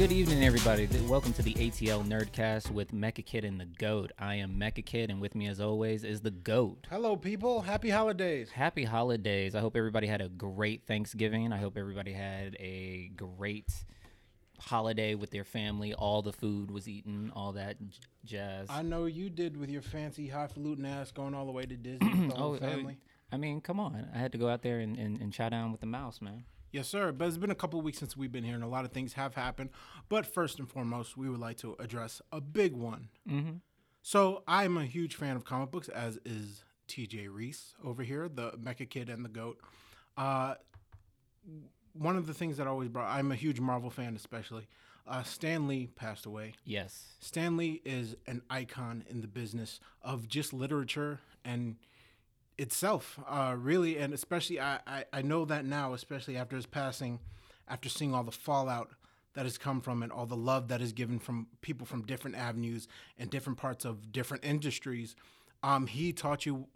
Good evening, everybody. Welcome to the ATL Nerdcast with Mecha Kid and the Goat. I am Mecha Kid, and with me, as always, is the Goat. Hello, people. Happy holidays. Happy holidays. I hope everybody had a great Thanksgiving. I hope everybody had a great holiday with their family. All the food was eaten, all that j- jazz. I know you did with your fancy highfalutin ass going all the way to Disney with the whole oh, family. I mean, come on. I had to go out there and, and, and chow down with the mouse, man. Yes, sir. But it's been a couple of weeks since we've been here, and a lot of things have happened. But first and foremost, we would like to address a big one. Mm-hmm. So I'm a huge fan of comic books, as is TJ Reese over here, the Mecha Kid and the Goat. Uh, one of the things that always brought, I'm a huge Marvel fan, especially. Uh, Stan Lee passed away. Yes. Stan Lee is an icon in the business of just literature and itself, uh, really, and especially I, I, I know that now, especially after his passing, after seeing all the fallout that has come from it, all the love that is given from people from different avenues and different parts of different industries. Um, he taught you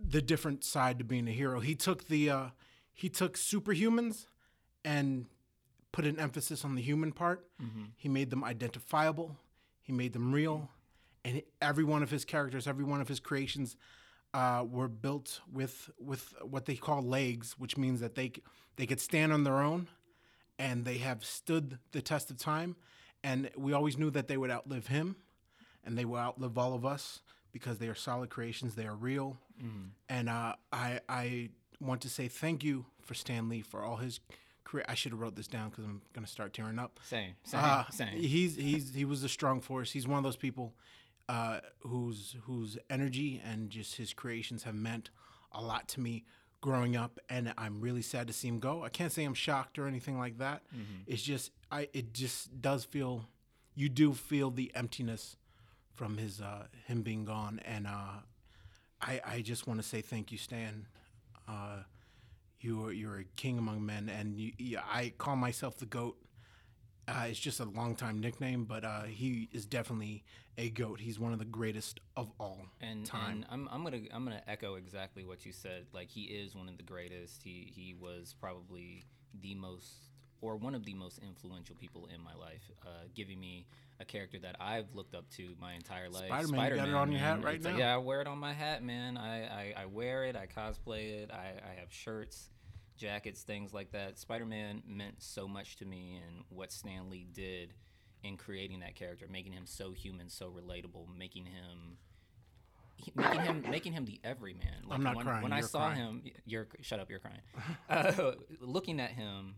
the different side to being a hero. He took the uh, he took superhumans and put an emphasis on the human part. He made them identifiable. He made them real, and every one of his characters, every one of his creations, uh, were built with with what they call legs, which means that they they could stand on their own, and they have stood the test of time. And we always knew that they would outlive him, and they will outlive all of us because they are solid creations. They are real, and uh, I I want to say thank you for Stan Lee for all his career. I should have wrote this down because I'm gonna start tearing up. Same. Same. Uh, same. He's he's he was a strong force. He's one of those people uh, whose whose energy and just his creations have meant a lot to me growing up. And I'm really sad to see him go. I can't say I'm shocked or anything like that. It's just I it just does feel you do feel the emptiness from his uh, him being gone. And uh, I I just want to say thank you, Stan. Uh, you are you're a king among men, and you, you, I call myself the goat. Uh, it's just a long time nickname, but uh, he is definitely a goat. He's one of the greatest of all and, time. and I'm, I'm gonna I'm gonna echo exactly what you said. Like he is one of the greatest. He he was probably the most or one of the most influential people in my life, uh, giving me a character that I've looked up to my entire life. Spider-Man, you got it on your hat right It's now. yeah, I wear it on my hat, man. I, I, I wear it. I cosplay it. I, I have shirts, jackets, things like that. Spider-Man meant so much to me, and what Stan Lee did in creating that character, making him so human, so relatable, making him making him making him the everyman. Like I'm not when, crying, When I saw crying. him, you're shut up. You're crying. uh, looking at him,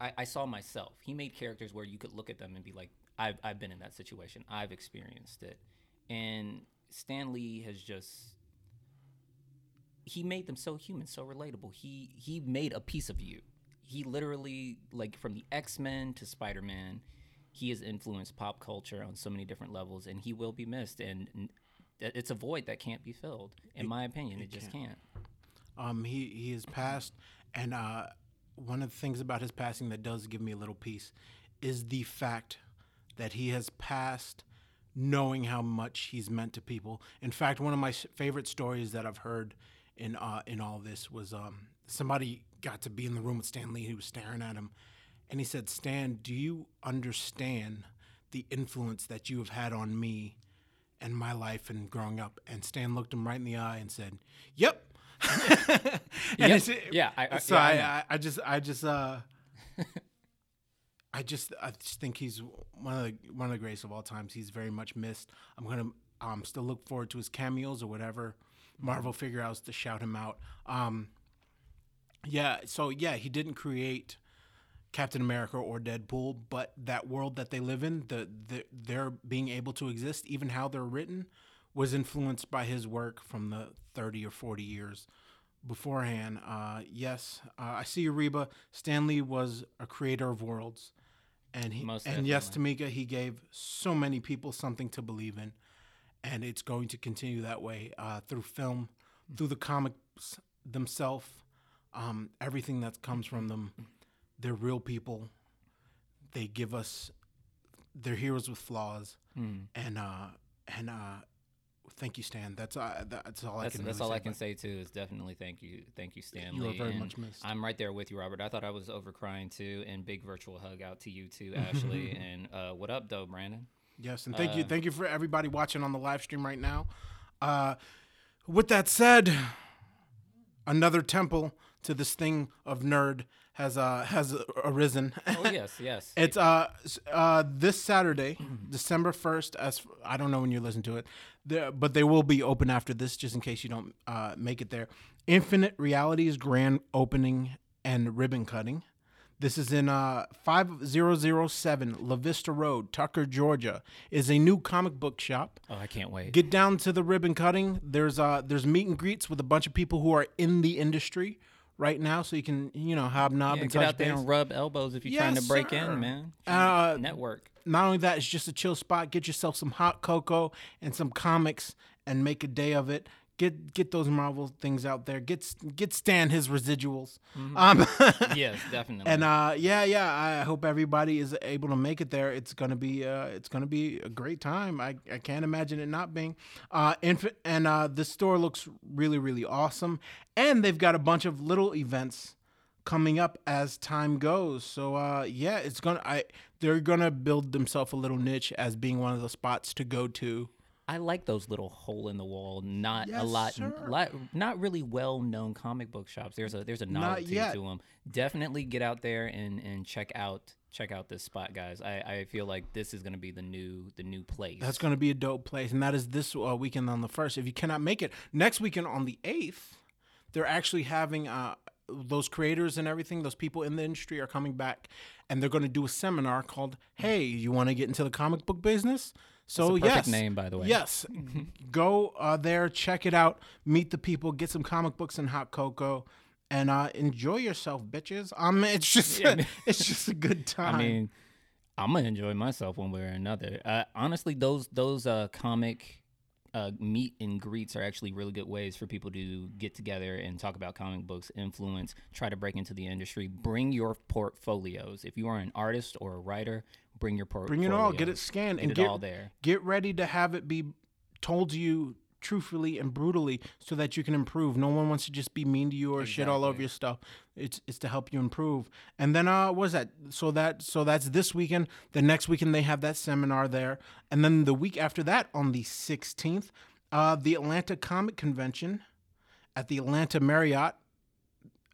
I, I saw myself. He made characters where you could look at them and be like, I've I've been in that situation. I've experienced it. And Stan Lee has just he made them so human, so relatable. He he made a piece of you. He literally like from the X-Men to Spider-Man, he has influenced pop culture on so many different levels and he will be missed and it's a void that can't be filled. In my opinion, it, just can't. Um, he he has passed, and uh, one of the things about his passing that does give me a little peace is the fact that he has passed knowing how much he's meant to people. In fact, one of my favorite stories that I've heard in uh, in all this was um, somebody got to be in the room with Stan Lee. He was staring at him, and he said, "Stan, do you understand the influence that you have had on me and my life and growing up?" And Stan looked him right in the eye and said, "Yep." and Yep. Yeah, I- I- so yeah, I I. I, I just, I just, uh, I just, I just think he's one of the one of the greatest of all times. He's very much missed. I'm gonna, um, still look forward to his cameos or whatever Marvel figure outs to shout him out. Um, yeah. So yeah, he didn't create Captain America or Deadpool, but that world that they live in, the, the their being able to exist, even how they're written, was influenced by his work from the 30 or 40 years beforehand. Uh, yes, uh, I see you, Reba. Stan Lee was a creator of worlds, and he Most and yes, Tamika, he gave so many people something to believe in, and it's going to continue that way uh, through film, through the comics themselves, um, everything that comes from them. They're real people. They give us. They're heroes with flaws, and uh, and uh, Thank you, Stan. That's uh, that's all That's, I can. that's really all say I can say too. Is definitely thank you, thank you, Stan Lee. You are very and much missed. I'm right there with you, Robert. I thought I was over crying too, and big virtual hug out to you too, Ashley. and uh, what up, though, Brandon? Yes, and thank you, Uh, thank you for everybody watching on the live stream right now. Uh, with that said, another temple to this thing of nerd has uh has arisen. Oh yes, yes. It's uh uh this Saturday, December first. As I don't know when you listen to it, there, but they will be open after this, just in case you don't uh make it there. Infinite Realities grand opening and ribbon cutting. This is in uh 5007 La Vista Road, Tucker, Georgia. Is a new comic book shop. oh, I can't wait. Get down to the ribbon cutting. There's uh there's meet and greets with a bunch of people who are in the industry right now, so you can you know hobnob Yeah, and get touch out there base and rub elbows if you're trying to break sir. in, man. Uh, Network. not only that, it's just a chill spot. Get yourself some hot cocoa and some comics, and make a day of it. Get get those Marvel things out there. Get get Stan his residuals. Um, yes, definitely. and uh, yeah, yeah. I hope everybody is able to make it there. It's gonna be uh, it's gonna be a great time. I, I can't imagine it not being. Uh, inf- and uh, the store looks really really awesome, and they've got a bunch of little events coming up as time goes. So uh, yeah, it's gonna I they're gonna build themselves a little niche as being one of the spots to go to. I like those little hole in the wall, not a lot, lot, not really well known comic book shops. There's a there's a novelty to them. Definitely get out there and and check out check out this spot, guys. I, I feel like this is gonna be the new the new place. That's going to be a dope place, and that is this uh, weekend on the first. If you cannot make it next weekend on the eighth, they're actually having uh, those creators and everything. Those people in the industry are coming back, and they're going to do a seminar called "Hey, you want to get into the comic book business?" So That's a perfect yes, name, by the way. Yes, go uh, there, check it out, meet the people, get some comic books and hot cocoa. And uh, enjoy yourself, bitches. Um, it's just, Yeah, I mean- it's just a good time. I mean, I'm gonna enjoy myself one way or another. Uh, honestly, those those uh, comic uh, meet and greets are actually really good ways for people to get together and talk about comic books, influence, try to break into the industry. Bring your portfolios. If you are an artist or a writer, bring your portfolio. Bring it all. Get it scanned Get and it get all there. Get ready to have it be told to you truthfully and brutally so that you can improve. No one wants to just be mean to you or shit all over your stuff. It's it's to help you improve. And then uh what is that? So that so that's this weekend. The next weekend they have that seminar there. And then the week after that on the 16th, uh the Atlanta Comic Convention at the Atlanta Marriott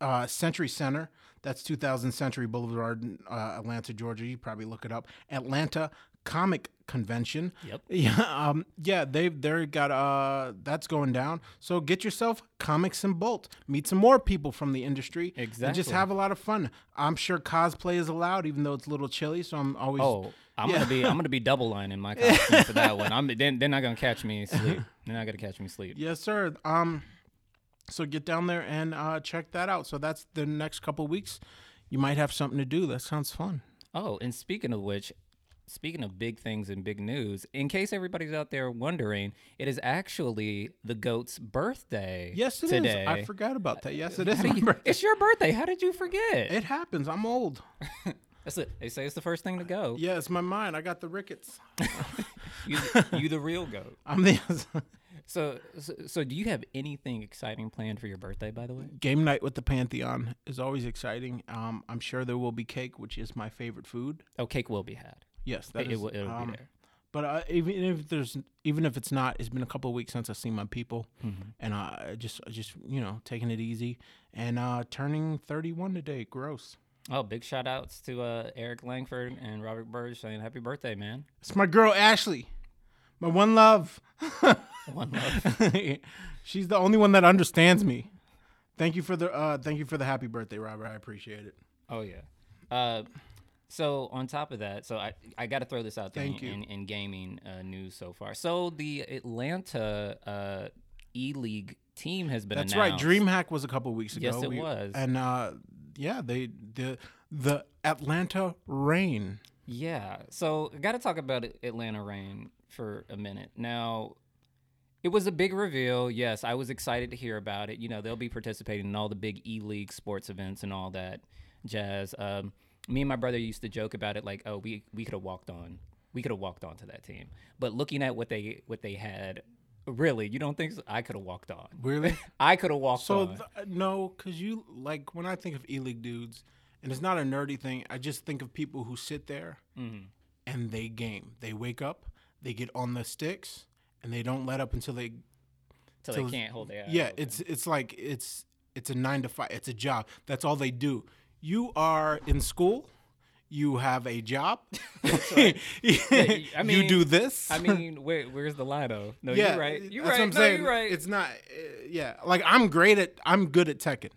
uh, Century Center. That's 2000 Century Boulevard, uh, Atlanta, Georgia. You probably look it up. Atlanta Comic Convention. Yep. Yeah. Um. Yeah. They've they got uh. That's going down. So get yourself comics and bolt. Meet some more people from the industry. Exactly. And just have a lot of fun. I'm sure cosplay is allowed, even though it's a little chilly. So I'm always. Oh, I'm Yeah. gonna be I'm gonna be double lining my costume for that one. I'm then they're not gonna catch me sleep. They're not gonna catch me sleep. Yes, sir. Um, so get down there and uh, check that out. So that's the next couple weeks. You might have something to do. That sounds fun. Oh, and speaking of which, speaking of big things and big news, in case everybody's out there wondering, it is actually the goat's birthday. Yes, it is. today. I forgot about that. Yes, it is. It's your birthday. How did you forget? It happens. I'm old. That's it. They say it's the first thing to go. Yeah, it's my mind. I got the rickets. You, you the real goat. I'm the So, so, so do you have anything exciting planned for your birthday? By the way. game night with the Pantheon is always exciting. Um, I'm sure there will be cake, which is my favorite food. Oh, cake will be had. Yes, that It, is. will, it'll um, be there. But uh, even if there's, even if it's not, it's been a couple of weeks since I've seen my people, Mhm. and I just, just, you know, taking it easy and uh, turning 31 today. Gross. Oh, big shout outs to uh, Eric Langford and Robert Burge saying happy birthday, man. It's my girl Ashley, my one love. One love. She's the only one that understands me. Thank you for the, uh, thank you for the happy birthday, Robert. I appreciate it. Oh yeah. Uh, so on top of that, so I I got to throw this out there Thank in, you. in, in gaming uh, news so far. So the Atlanta uh, E League team has been That's right. DreamHack was a couple weeks ago. Yes, it was. And uh, yeah, they the the Atlanta Reign. Yeah. So I got to talk about Atlanta Reign for a minute. Now, it was a big reveal. Yes, I was excited to hear about it. You know, they'll be participating in all the big E League sports events and all that jazz. Um, me and my brother used to joke about it like, oh, we we could have walked on. We could have walked on to that team. But looking at what they what they had Really, you don't think so? I could have walked on. Really? I could have walked So on. th- uh, no, because you like when I think of E League dudes, and it's not a nerdy thing. I just think of people who sit there Mhm. and they game. They wake up, they get on the sticks, and they don't let up until they. Till- they can't hold their. Yeah, open. it's it's like it's it's a nine to five. It's a job. That's all they do. You are in school. You have a job. right. I you do this. I mean, where, where's the lie though? No, yeah, you're right. You're right. what I'm no, saying. you're right. It's not. Uh, yeah, like I'm great at. I'm good at Tekken.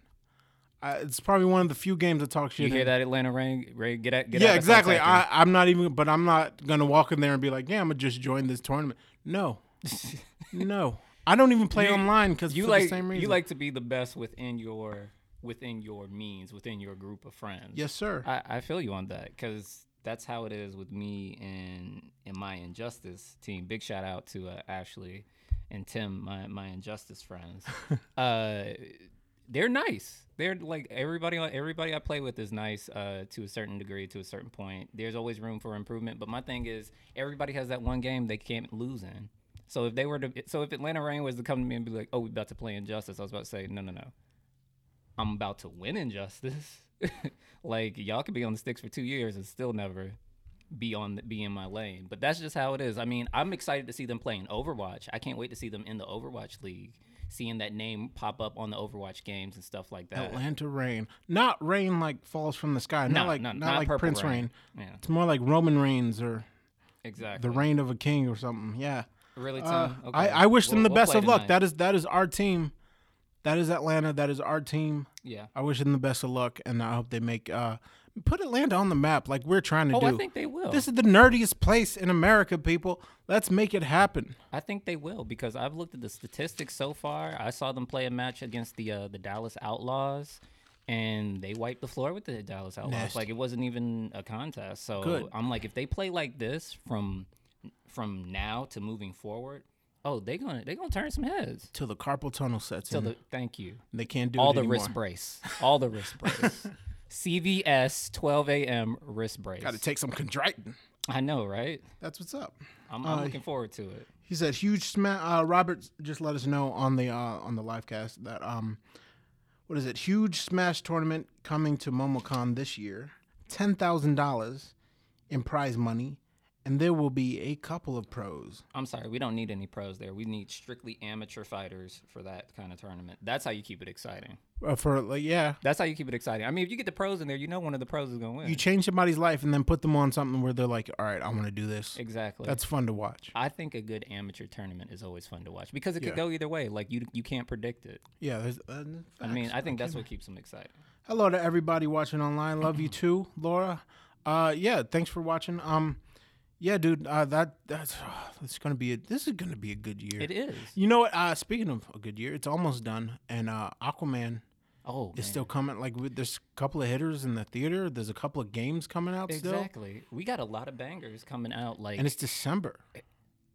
Uh, it's probably one of the few games that talk shit. you hear in. that Atlanta Reign? Ray, get at get Yeah, exactly. I, I'm not even, but I'm not gonna walk in there and be like, "Yeah, I'm gonna just join this tournament." No, no, I don't even play You- online because you for like the same reason. you like to be the best within your within your means within your group of friends. yes, sir. I, I feel you on that because that's how it is with me and in my injustice team. Big shout out to uh, Ashley and Tim, my my injustice friends. uh, they're nice. They're like everybody. Everybody I play with is nice uh, to a certain degree, to a certain point. There's always room for improvement. But my thing is, everybody has that one game they can't lose in. So if they were to, so if Atlanta Reign was to come to me and be like, "Oh, we about to play Injustice," I was about to say, "No, no, no. I'm about to win Injustice." like y'all could be on the sticks for two years and still never be on the, be in my lane. But that's just how it is. I mean, I'm excited to see them playing Overwatch. I can't wait to see them in the Overwatch League, seeing that name pop up on the Overwatch games and stuff like that. Atlanta Reign, not rain like falls from the sky. No, not like no, not, not like Prince rain. rain. Yeah, It's more like Roman Reigns or exactly. the reign of a king or something. Yeah. really, Tim? Uh, okay. I, I wish them We'll- the we'll best of luck. tonight. That is that is our team. That is Atlanta. That is our team. yeah. I wish them the best of luck, and I hope they make uh put Atlanta on the map like we're trying to Oh, do. I think they will. this is the nerdiest place in America, people. Let's make it happen. I think they will because I've looked at the statistics so far. I saw them play a match against the uh, the Dallas Outlaws, and they wiped the floor with the Dallas Outlaws. Nasty. Like it wasn't even a contest. So Good. I'm like, if they play like this from from now to moving forward, oh, they gonna they gonna turn some heads. Till the carpal tunnel sets So in. the thank you, they can't do all the anymore. wrist brace, all the wrist brace. CVS 12 a.m. wrist brace. Got to take some chondroitin. I know, right? That's what's up. I'm, I'm Uh, looking forward to it. He said huge smash. Uh, Robert just let us know on the uh, on the live cast that um, what is it? Huge smash tournament coming to MomoCon this year. Ten thousand dollars in prize money, and there will be a couple of pros. I'm sorry, we don't need any pros there. We need strictly amateur fighters for that kind of tournament. That's how you keep it exciting. Uh, for like, yeah, That's how you keep it exciting. I mean, if you get the pros in there, you know one of the pros is gonna win. you change somebody's life and then put them on something where they're like, all right, I want to do this. exactly. That's fun to watch. I think a good amateur tournament is always fun to watch because it could Yeah. go either way. Like you, you can't predict it. Yeah, there's, uh, I mean. I think that's what keeps them exciting. Hello to everybody watching online. Love you too, Laura. Uh, yeah, thanks for watching. Um, yeah, dude, uh, that that's it's gonna be a, this is gonna be a good year. It is. You know what? Uh, speaking of a good year, it's almost done, and uh, Aquaman Oh, it's man. still coming. Like, with, there's a couple of hitters in the theater. There's a couple of games coming out still, exactly. We got a lot of bangers coming out. Like and it's December.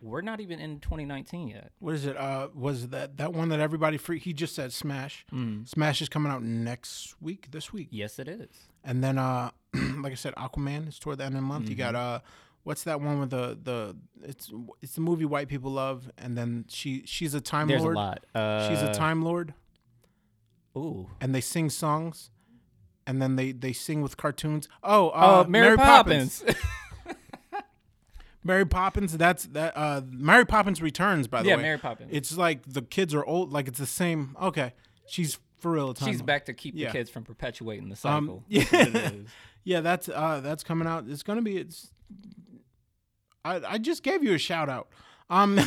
we're not even in 2019 yet. What is it? Uh, was that that one that everybody free? He just said Smash. Mm. Smash is coming out next week, this week, Yes, it is. and then uh, like I said, Aquaman is toward the end of the month. You Mm-hmm. got uh. What's that one with the the it's it's the movie white people love and then she she's a time There's lord a lot. Uh, she's a time lord Ooh. and they sing songs and then they they sing with cartoons. Oh, uh, Oh, Mary, Poppins. Mary Poppins. That's that. Uh, Mary Poppins returns. By the yeah, way, yeah, Mary Poppins. It's like the kids are old. Like it's the same. Okay, she's for real. a Time She's Lord. back to keep Yeah. the kids from perpetuating the Um, cycle. yeah. That's it is. Yeah, that's uh, that's coming out. It's gonna be. It's. I I just gave you a shout out. Um,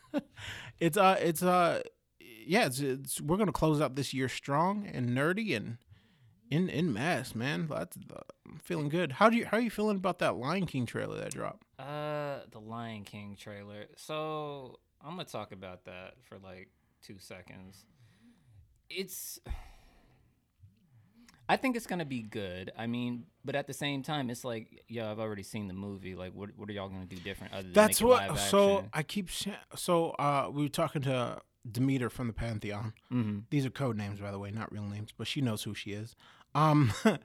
it's uh it's uh yeah it's, it's we're gonna close out this year strong and nerdy and in in mass man. That's uh, I'm feeling good. How do you how are you feeling about that Lion King trailer that dropped? Uh, the Lion King trailer. So I'm gonna talk about that for like two seconds. It's. I think it's gonna be good. I mean, but at the same time, it's like, yo, I've already seen the movie. Like, what what are y'all gonna do different other than That's what. So? I keep so uh we were talking to Demeter from the Pantheon. Mhm. These are code names, by the way, not real names, but she knows who she is. Um,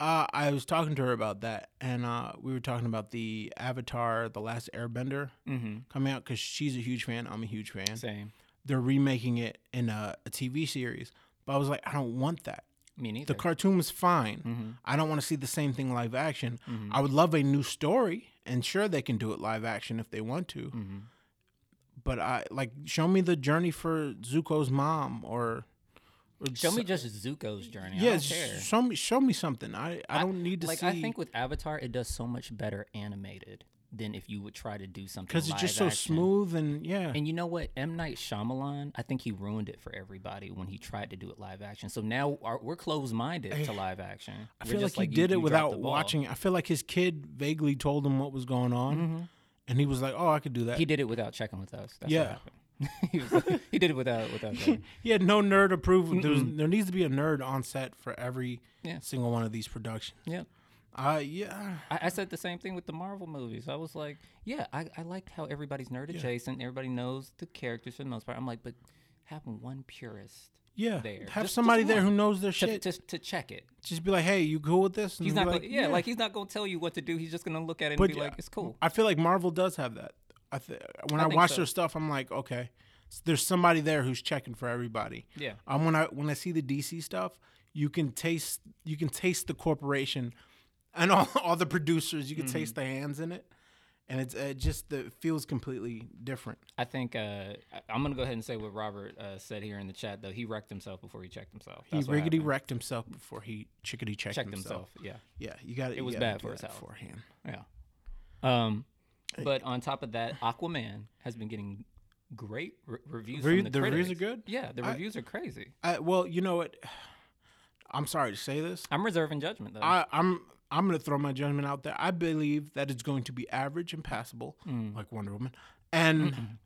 Uh, I was talking to her about that, and uh, we were talking about the Avatar: The Last Airbender Mm-hmm. coming out because she's a huge fan. I'm a huge fan. Same. They're remaking it in a, a TV series, but I was like, I don't want that. Me neither. The cartoon was fine. mm-hmm. I don't want to see the same thing live action. Mhm. I would love a new story, and sure, they can do it live action if they want to. Mm-hmm. But I like show me the journey for Zuko's mom, or, or Show me just Zuko's journey. yeah, I show me show me something. I, I don't need to like see I think with Avatar, it does so much better animated than if you would try to do something because it's just so action. smooth and yeah. And you know what? M Night Shyamalan, I think he ruined it for everybody when he tried to do it live action. So now our, we're closed minded to live action. I We're feel like just he you- did it without watching. I feel like his kid vaguely told him what was going on, Mm-hmm. and he was like, "Oh, I could do that." He did it without checking with us. That's Yeah. what he, like- he did it without without. He had no nerd approval. There, was, there needs to be a nerd on set for every Yeah. single one of these productions. yeah. Uh, yeah. I, I said the same thing with the Marvel movies. I was like, yeah, I, I liked how everybody's nerd adjacent. Everybody knows the characters for the most part. I'm like, but have one purist Yeah. there. Have Just- somebody just there who knows their to, shit. to, to check it. Just be like, hey, you cool with this? And He's not, be gonna, yeah, like he's not gonna tell you what to do. He's just gonna look at it and But be yeah, like, it's cool. I feel like Marvel does have that. I th- when I I, watch so. their stuff, I'm like, okay, s- there's somebody there who's checking for everybody. Yeah. Um, when I when I see the DC stuff, you can taste you can taste the corporation and all, all the producers. You can taste Mm-hmm. the hands in it, and it's it just it feels completely different. I think uh, I- I'm gonna go ahead and say what Robert uh, said here in the chat. Though he wrecked himself before he checked himself. He That's what riggedy wrecked himself before he chickadee checked, checked himself. himself. Yeah, Yeah, you got It It was bad for his health. beforehand. yeah. Um, but on top of that, Aquaman has been getting great re- reviews. Re- from the, the reviews are good? Yeah, the I- reviews are crazy. I, well, you know what? I'm sorry to say this. I'm reserving judgment though. I, I'm I'm gonna throw my judgment out there. I believe that it's going to be average and passable, Mm. like Wonder Woman, and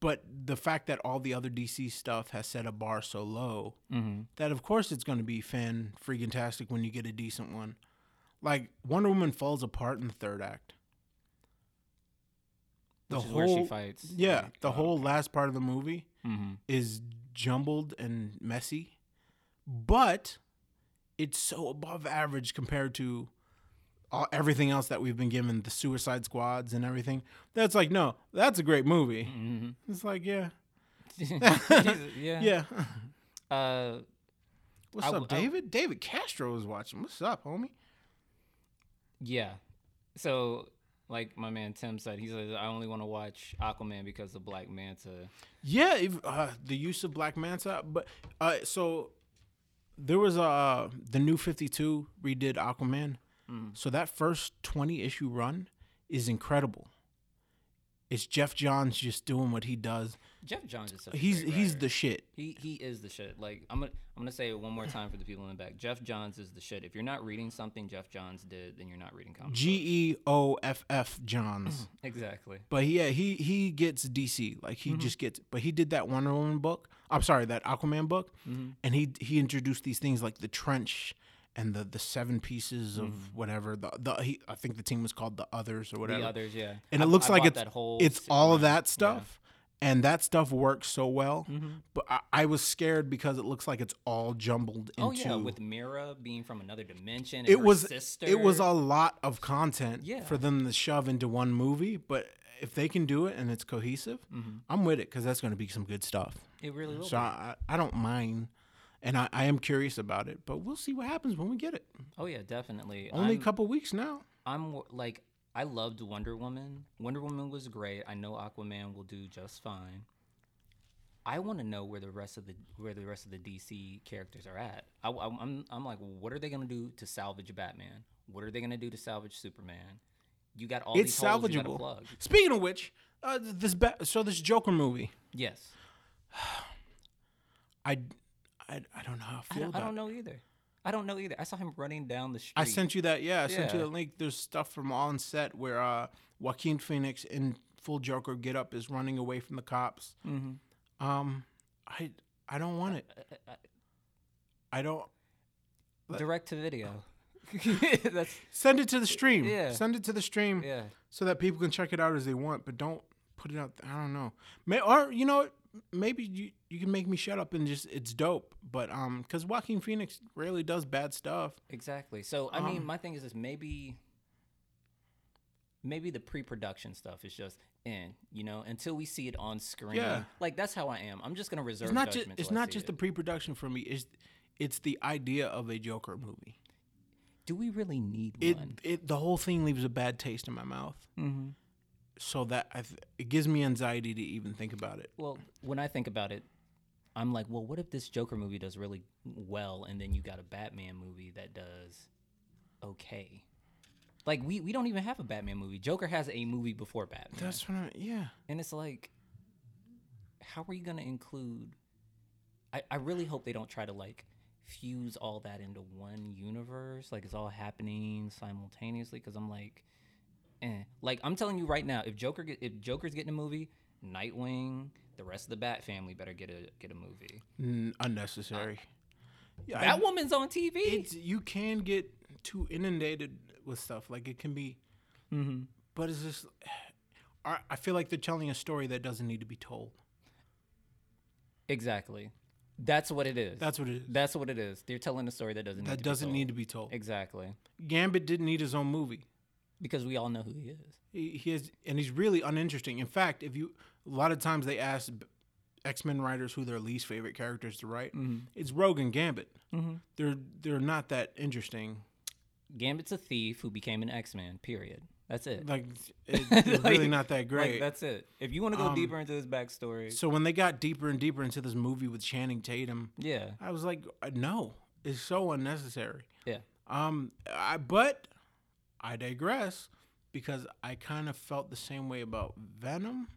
but the fact that all the other DC stuff has set a bar so low mm-hmm. that of course it's going to be fan freaking tastic when you get a decent one. Like Wonder Woman falls apart in the third act. The Which whole where she fights. yeah, like, the oh, whole last part of the movie mhm. is jumbled and messy, but it's so above average compared to all, everything else that we've been given, the Suicide Squads and everything. That's like, no, that's a great movie. Mhm. It's like, yeah, yeah. yeah. Uh, What's I up, w- I- David? David Castro is watching. What's up, homie? yeah. So, like my man Tim said, he says I only want to watch Aquaman because of Black Manta. Yeah, if, uh, the use of Black Manta, but uh, so there was uh the new Fifty Two redid Aquaman. Mm. So that first twenty issue run is incredible. It's Geoff Johns just doing what he does. Geoff Johns is such a He's great he's writer. the shit. He he is the shit. Like I'm gonna I'm gonna say it one more time for the people in the back. Geoff Johns is the shit. If you're not reading something Geoff Johns did, then you're not reading comics. G E O F F Johns. exactly. But yeah, he he gets DC. Like Mm-hmm. he just gets. But he did that Wonder Woman book. I'm sorry, that Aquaman book, Mm-hmm. and he he introduced these things like the trench and the the seven pieces of Mm-hmm. whatever. The the he, I think the team was called the Others or whatever. The others, yeah. and I- it looks I like it's that whole it's all of that stuff. And that stuff works so well, Mm-hmm. but I, I was scared because it looks like it's all jumbled into. Oh yeah, with Mera being from another dimension. And it her was sister. it was a lot of content Yeah. for them to shove into one movie but if they can do it and it's cohesive i'm with it because that's going to be some good stuff It really will. so. I, I don't mind and I, I am curious about it but we'll see what happens when we get it Oh yeah, definitely. only I'm, a couple weeks now I'm like I loved Wonder Woman. Wonder Woman was great. I know Aquaman will do just fine. I want to know where the rest of the where the rest of the DC characters are at. I, am I'm I'm like, what are they gonna do to salvage Batman? What are they gonna do to salvage Superman? You got all it's these holes you gotta salvageable plug. speaking of which uh, this ba- so this joker movie Yes, I, I i don't know how i I don't, I don't know either. I don't know either. I saw him running down the street. I sent you that. Yeah, I sent you the link. There's stuff from on set where uh, Joaquin Phoenix in full Joker get up is running away from the cops. Mhm. Um, I I don't want it. Uh, I don't direct to video. That's send it to the stream. Yeah. Send it to the stream yeah. so that people can check it out as they want, but don't put it out. I don't know. May or you know? Maybe you you can make me shut up and just it's dope. But um, because Joaquin Phoenix rarely does bad stuff. Exactly. So I mean, Um, my thing is this: maybe, maybe the pre-production stuff is just in, you know, until we see it on screen. Yeah. Like that's how I am. I'm just gonna reserve. It's not just it's not just it. the pre-production for me. It's it's the idea of a Joker movie. Do we really need It one? it the whole thing leaves a bad taste in my mouth. Mm-hmm. So that th- it gives me anxiety to even think about it. Well, when I think about it, I'm like, well, what if this Joker movie does really well, and then you got a Batman movie that does okay? Like we we don't even have a Batman movie. Joker has a movie before Batman. That's what I yeah. And it's like, how are you gonna include? I, I really hope they don't try to like fuse all that into one universe. Like it's all happening simultaneously. Because I'm like, eh. Like I'm telling you right now, if Joker get, if Joker's getting a movie, Nightwing, the rest of the Bat family better get a get a movie. N- unnecessary. Yeah, I- Batwoman's on TV. it's you can get too inundated with stuff. Like it can be, mm-hmm. but it's just. I I feel like they're telling a story that doesn't need to be told. Exactly. That's what it is. That's what it is. That's what it is. They're telling a story that doesn't need That to doesn't need to be told. exactly Gambit didn't need his own movie. Because we all know who he is. He, he is, and he's really uninteresting. In fact, if you a lot of times they ask X Men writers who their least favorite characters to write, it's Rogue and Gambit. Mm-hmm. They're they're not that interesting. Gambit's a thief who became an X Man. Period. That's it. Like it, they're really not that great. Like, that's it. If you want to go Um, deeper into his backstory, so when they got deeper and deeper into this movie with Channing Tatum, yeah, I was like, uh, no, it's so unnecessary. yeah. Um, I, but I digress because I kind of felt the same way about Venom.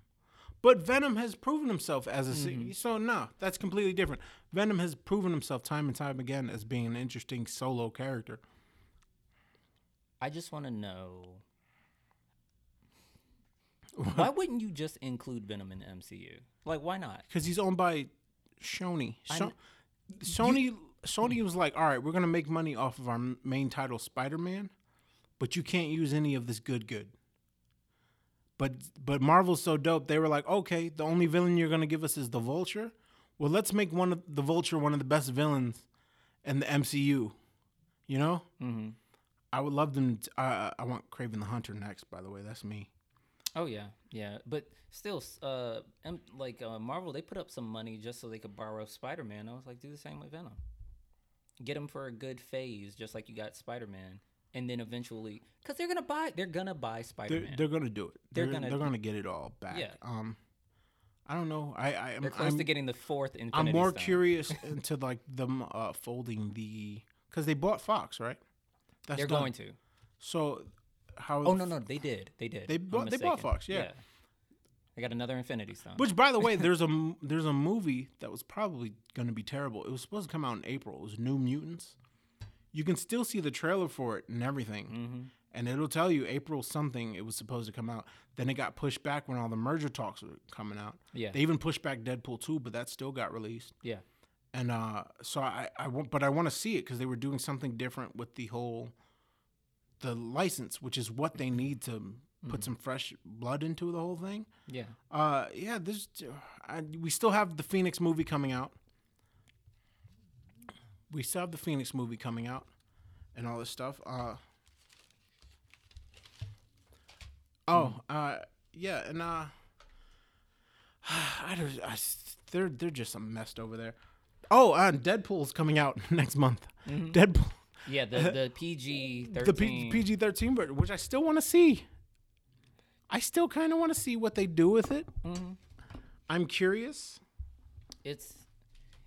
But Venom has proven himself as a se- mm-hmm. so no, that's completely different. Venom has proven himself time and time again as being an interesting solo character. I just want to know why wouldn't you just include Venom in the MCU? Like, why not? because he's owned by Sony. So, Sony Sony was like, all right, we're gonna make money off of our main title, Spider Man, but you can't use any of this good good. But but Marvel's so dope, they were like, okay, the only villain you're gonna give us is the Vulture. Well, let's make one of the Vulture one of the best villains in the MCU. You know, Mm-hmm. I would love them. To, uh, I want Kraven the Hunter next. By the way, that's me. Oh yeah, yeah. But still, uh, M- like uh, Marvel, they put up some money just so they could borrow Spider Man. I was like, do the same with Venom. Get him for a good phase, just like you got Spider Man, and then eventually, because they're gonna buy, they're gonna buy Spider They're, Man. they're gonna do it. They're They're, gonna- they're gonna get it all back. Yeah. Um, I don't know. I I am They're close I'm, to getting the fourth Infinity I'm more Stone. curious into like them uh, folding the because they bought Fox, right? That's They're done. going to. So how? Oh no, no, they did. They did. They bought- they bought. Fox, yeah. They got another Infinity Stone. Which, by the way, there's a there's a movie that was probably going to be terrible. It was supposed to come out in April. It was New Mutants. You can still see the trailer for it and everything, mm-hmm. and it'll tell you April something. It was supposed to come out. Then it got pushed back when all the merger talks were coming out. Yeah. They even pushed back Deadpool 2, but that still got released. yeah. And uh, so I, I want, but I want to see it because they were doing something different with the whole, the license, which is what they need to put some fresh blood into the whole thing. Yeah. Uh, yeah, this, I, we still have the Phoenix movie coming out. We still have the Phoenix movie coming out, and all this stuff. Uh, oh, uh, yeah, and uh, I don't, I, they're they're just a mess over there. Oh, uh, Deadpool's coming out next month. Deadpool, Yeah. The the PG the thirteen. PG thirteen version, which I still want to see. I still kind of want to see what they do with it. hmm I'm curious. It's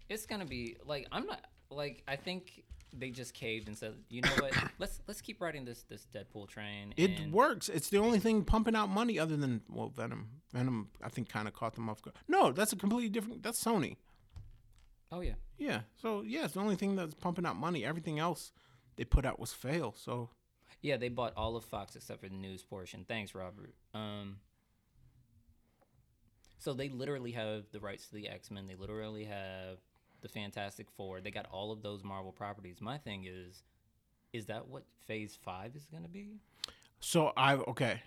it's gonna be like I'm not like I think they just caved and said, you know what? let's let's keep riding this this Deadpool train. It works. It's the only thing pumping out money other than well, Venom. Venom, I think, kind of caught them off guard. No, that's a completely different. That's Sony. Oh yeah. Yeah. So yeah, it's the only thing that's pumping out money. Everything else they put out was fail. So Yeah, they bought all of Fox except for the news portion. Thanks, Robert. Um, so they literally have the rights to the X Men. They literally have the Fantastic Four. They got all of those Marvel properties. My thing is, is that what Phase Five is gonna be? so I okay.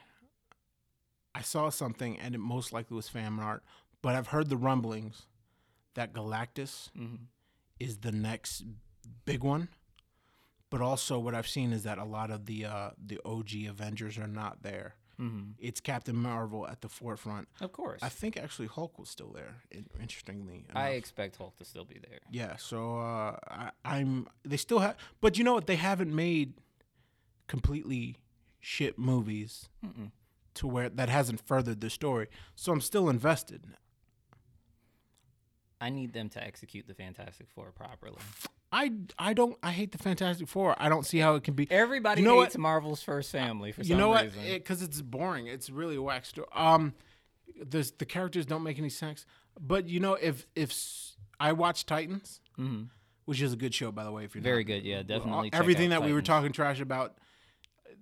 I saw something, and it most likely was fan art, but I've heard the rumblings that Galactus hmm is the next big one. But also, what I've seen is that a lot of the uh, the OG Avengers are not there. Hmm It's Captain Marvel at the forefront. Of course. I think actually Hulk was still there. in- Interestingly, I expect Hulk to still be there. yeah. So uh, I, I'm. They still have, but you know what? They haven't made completely shit movies Mm-mm. to where that hasn't furthered the story. So I'm still invested. I need them to execute the Fantastic Four properly. I I don't. I hate the Fantastic Four. I don't see how it can be. Everybody You know hates Marvel's first family for some. you some know what? reason. Because it's boring. It's really a whack story. Um, there's the characters don't make any sense. But you know, if if I watch Titans, Mhm. which is a good show by the way, if you're Very not- good, yeah, Well, definitely check everything out that we were talking trash about,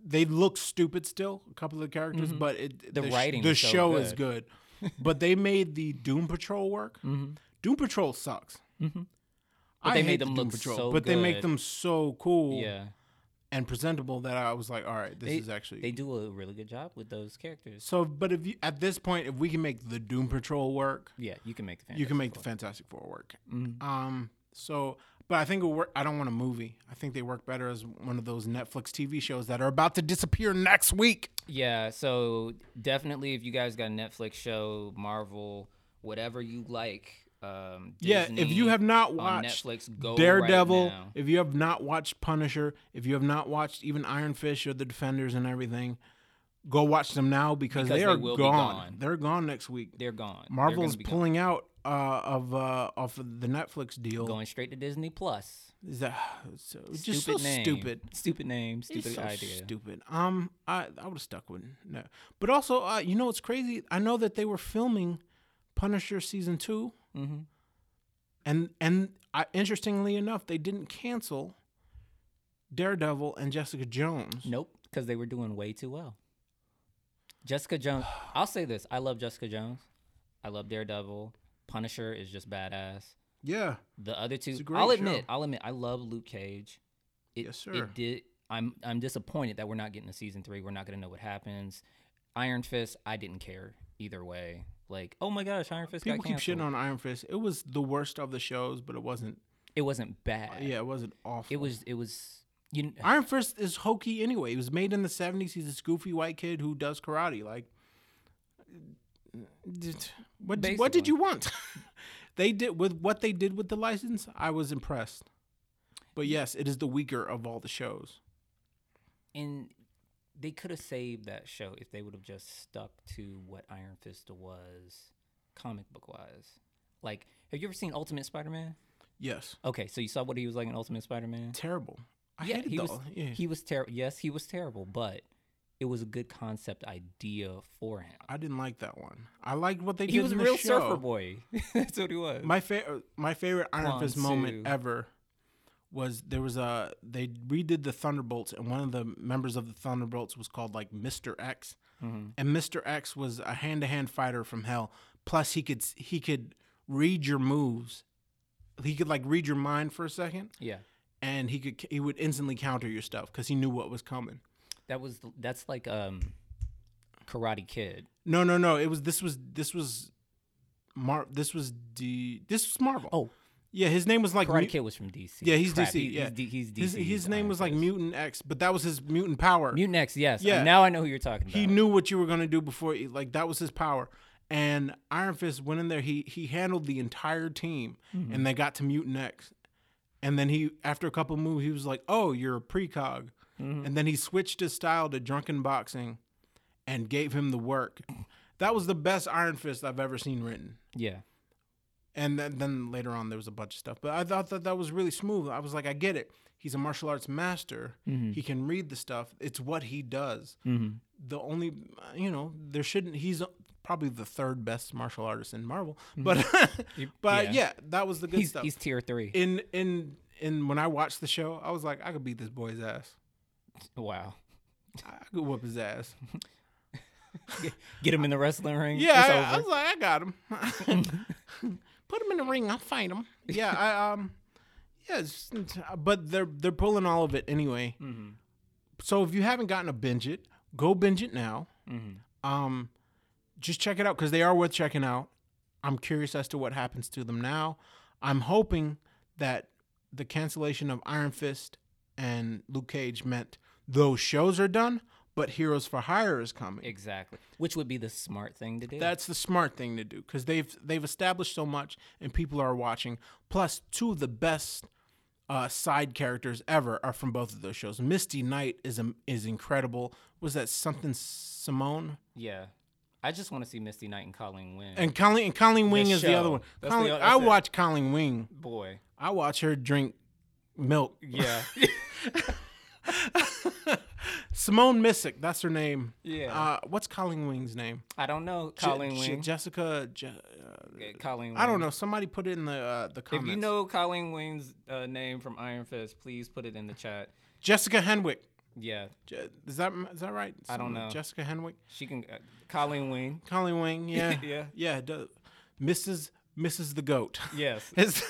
they look stupid still. A couple of the characters, but it, Mm-hmm. The sh- writing the is so show is good. good. but they made the Doom Patrol work. Mhm. Doom Patrol sucks. Mhm. I they made them look Patrol, so but they make them so cool Yeah, and presentable that I was like, all right, this They- is actually they do a really good job with those characters. So, but if you at this point, if we can make the Doom Patrol work, Yeah, you can make the you can make the Fantastic Fantastic Four work. Four. Mhm. Um, so, but I think it work. I don't want a movie. I think they work better as one of those Netflix TV shows that are about to disappear next week. Yeah, so definitely if you guys got a Netflix show, Marvel, whatever you like. Um, yeah, if you have not watched Netflix, go Daredevil, Right if you have not watched Punisher, if you have not watched even Iron Fist or the Defenders and everything, go watch them now because, Because they are will be gone. gone. They're gone next week. They're gone. They're Marvel's gone. pulling out uh, of uh, off of the Netflix deal. going straight to Disney Plus. Is that so, just Stupid so name. stupid? Stupid name. It's Stupid so idea. stupid. Um, I I would have stuck with no, but also, uh, you know what's crazy? I know that they were filming Punisher season two, Mm-hmm. and and I, interestingly enough, they didn't cancel Daredevil and Jessica Jones. Nope, because they were doing way too well. Jessica Jones. I'll say this: I love Jessica Jones. I love Daredevil. Punisher is just badass. Yeah, The other two, It's a great I'll admit, show. I'll admit, I love Luke Cage. It, Yes, sir. It did. I'm I'm disappointed that we're not getting a season three. We're not gonna know what happens. Iron Fist, I didn't care either way. Like, oh my gosh, Iron Fist people keep shitting on Iron Fist. It was the worst of the shows, but it wasn't. it wasn't bad. Yeah, it wasn't awful. It was. It was. You. Iron Fist is hokey anyway. He was made in the '70s. He's this goofy white kid who does karate. Like, uh, did- what did, what did you want? they did with what they did with the license. I was impressed. But yes, it is the weaker of all the shows. and they could have saved that show if they would have just stuck to what Iron Fist was, comic book wise. Like, have you ever seen Ultimate Spider-Man? Yes, Okay, so you saw what he was like in Ultimate Spider-Man. terrible. I yeah, hated he was. yeah. He was terrible. Yes, he was terrible, but it was a good concept idea for him. I didn't like that one. I liked what they did. He was a real show. surfer boy. That's what he was. My favorite, my favorite Iron Fist moment ever was there was a they redid the Thunderbolts, and one of the members of the Thunderbolts was called like Mister X, Mhm. and Mister X was a hand to hand fighter from hell. Plus, he could he could read your moves. He could like read your mind for a second, Yeah, and he could he would instantly counter your stuff because he knew what was coming. that was that's like um, Karate Kid. No, no, no. It was this was this was Mar. This was D. This was Marvel. Oh, yeah. His name was like Karate Mu- Kid was from DC. Yeah, he's Crap, DC, he- yeah. he's, D- he's DC. His, his name was like Mutant X, but that was his mutant power. Mutant X. Yes. Yeah. Now I know who you're talking about. he knew what you were gonna do before, like that was his power. And Iron Fist went in there. He he handled the entire team, Mm-hmm. and they got to Mutant X. And then he, after a couple moves, he was like, "Oh, you're a precog." Mm-hmm. And then he switched his style to drunken boxing, and gave him the work. That was the best Iron Fist I've ever seen written. Yeah. And then, then later on, there was a bunch of stuff. But I thought that that was really smooth. I was like, I get it. He's a martial arts master. He can read the stuff. It's what he does. Mm-hmm. The only, you know, there shouldn't. He's probably the third best martial artist in Marvel. But, but yeah. yeah. that was the good He's stuff. he's tier three. in in in when I watched the show, I was like, I could beat this boy's ass. wow. I could whoop his ass. Get him in the wrestling ring. Yeah, I, I was like, I got him. Put him in the ring. I'll fight him. Yeah, I um, yeah, it's, but they're they're pulling all of it anyway. Mhm. So if you haven't gotten to binge it, go binge it now. Mhm. Um, just check it out because they are worth checking out. I'm curious as to what happens to them now. I'm hoping that the cancellation of Iron Fist and Luke Cage meant those shows are done, but Heroes for Hire is coming. Exactly. Which would be the smart thing to do. That's the smart thing to do because they've they've established so much and people are watching. Plus, two of the best uh, side characters ever are from both of those shows. Misty Knight is um, is incredible. Was that something Simone yeah. I just want to see Misty Knight and Colleen Wing. and Colleen and Colleen Wing is the other one. That's Colleen, the- I watch Colleen Wing. Boy. I watch her drink milk. Yeah. Simone Missick, that's her name. Yeah. Uh, what's Colleen Wing's name? I don't know. Colleen Je- Wing. Jessica. Je- uh, Yeah, Colleen I don't know. Somebody put it in the uh, the If you know Colleen Wing's uh, name from Iron Fist, please put it in the chat. Jessica Henwick. Yeah, Je- Is that is that right? I don't know. Jessica Henwick. she can. Uh, Colleen Wing. Colleen Wing. Yeah. Yeah. Yeah. Mrs. Mrs. the Goat. Yes, It's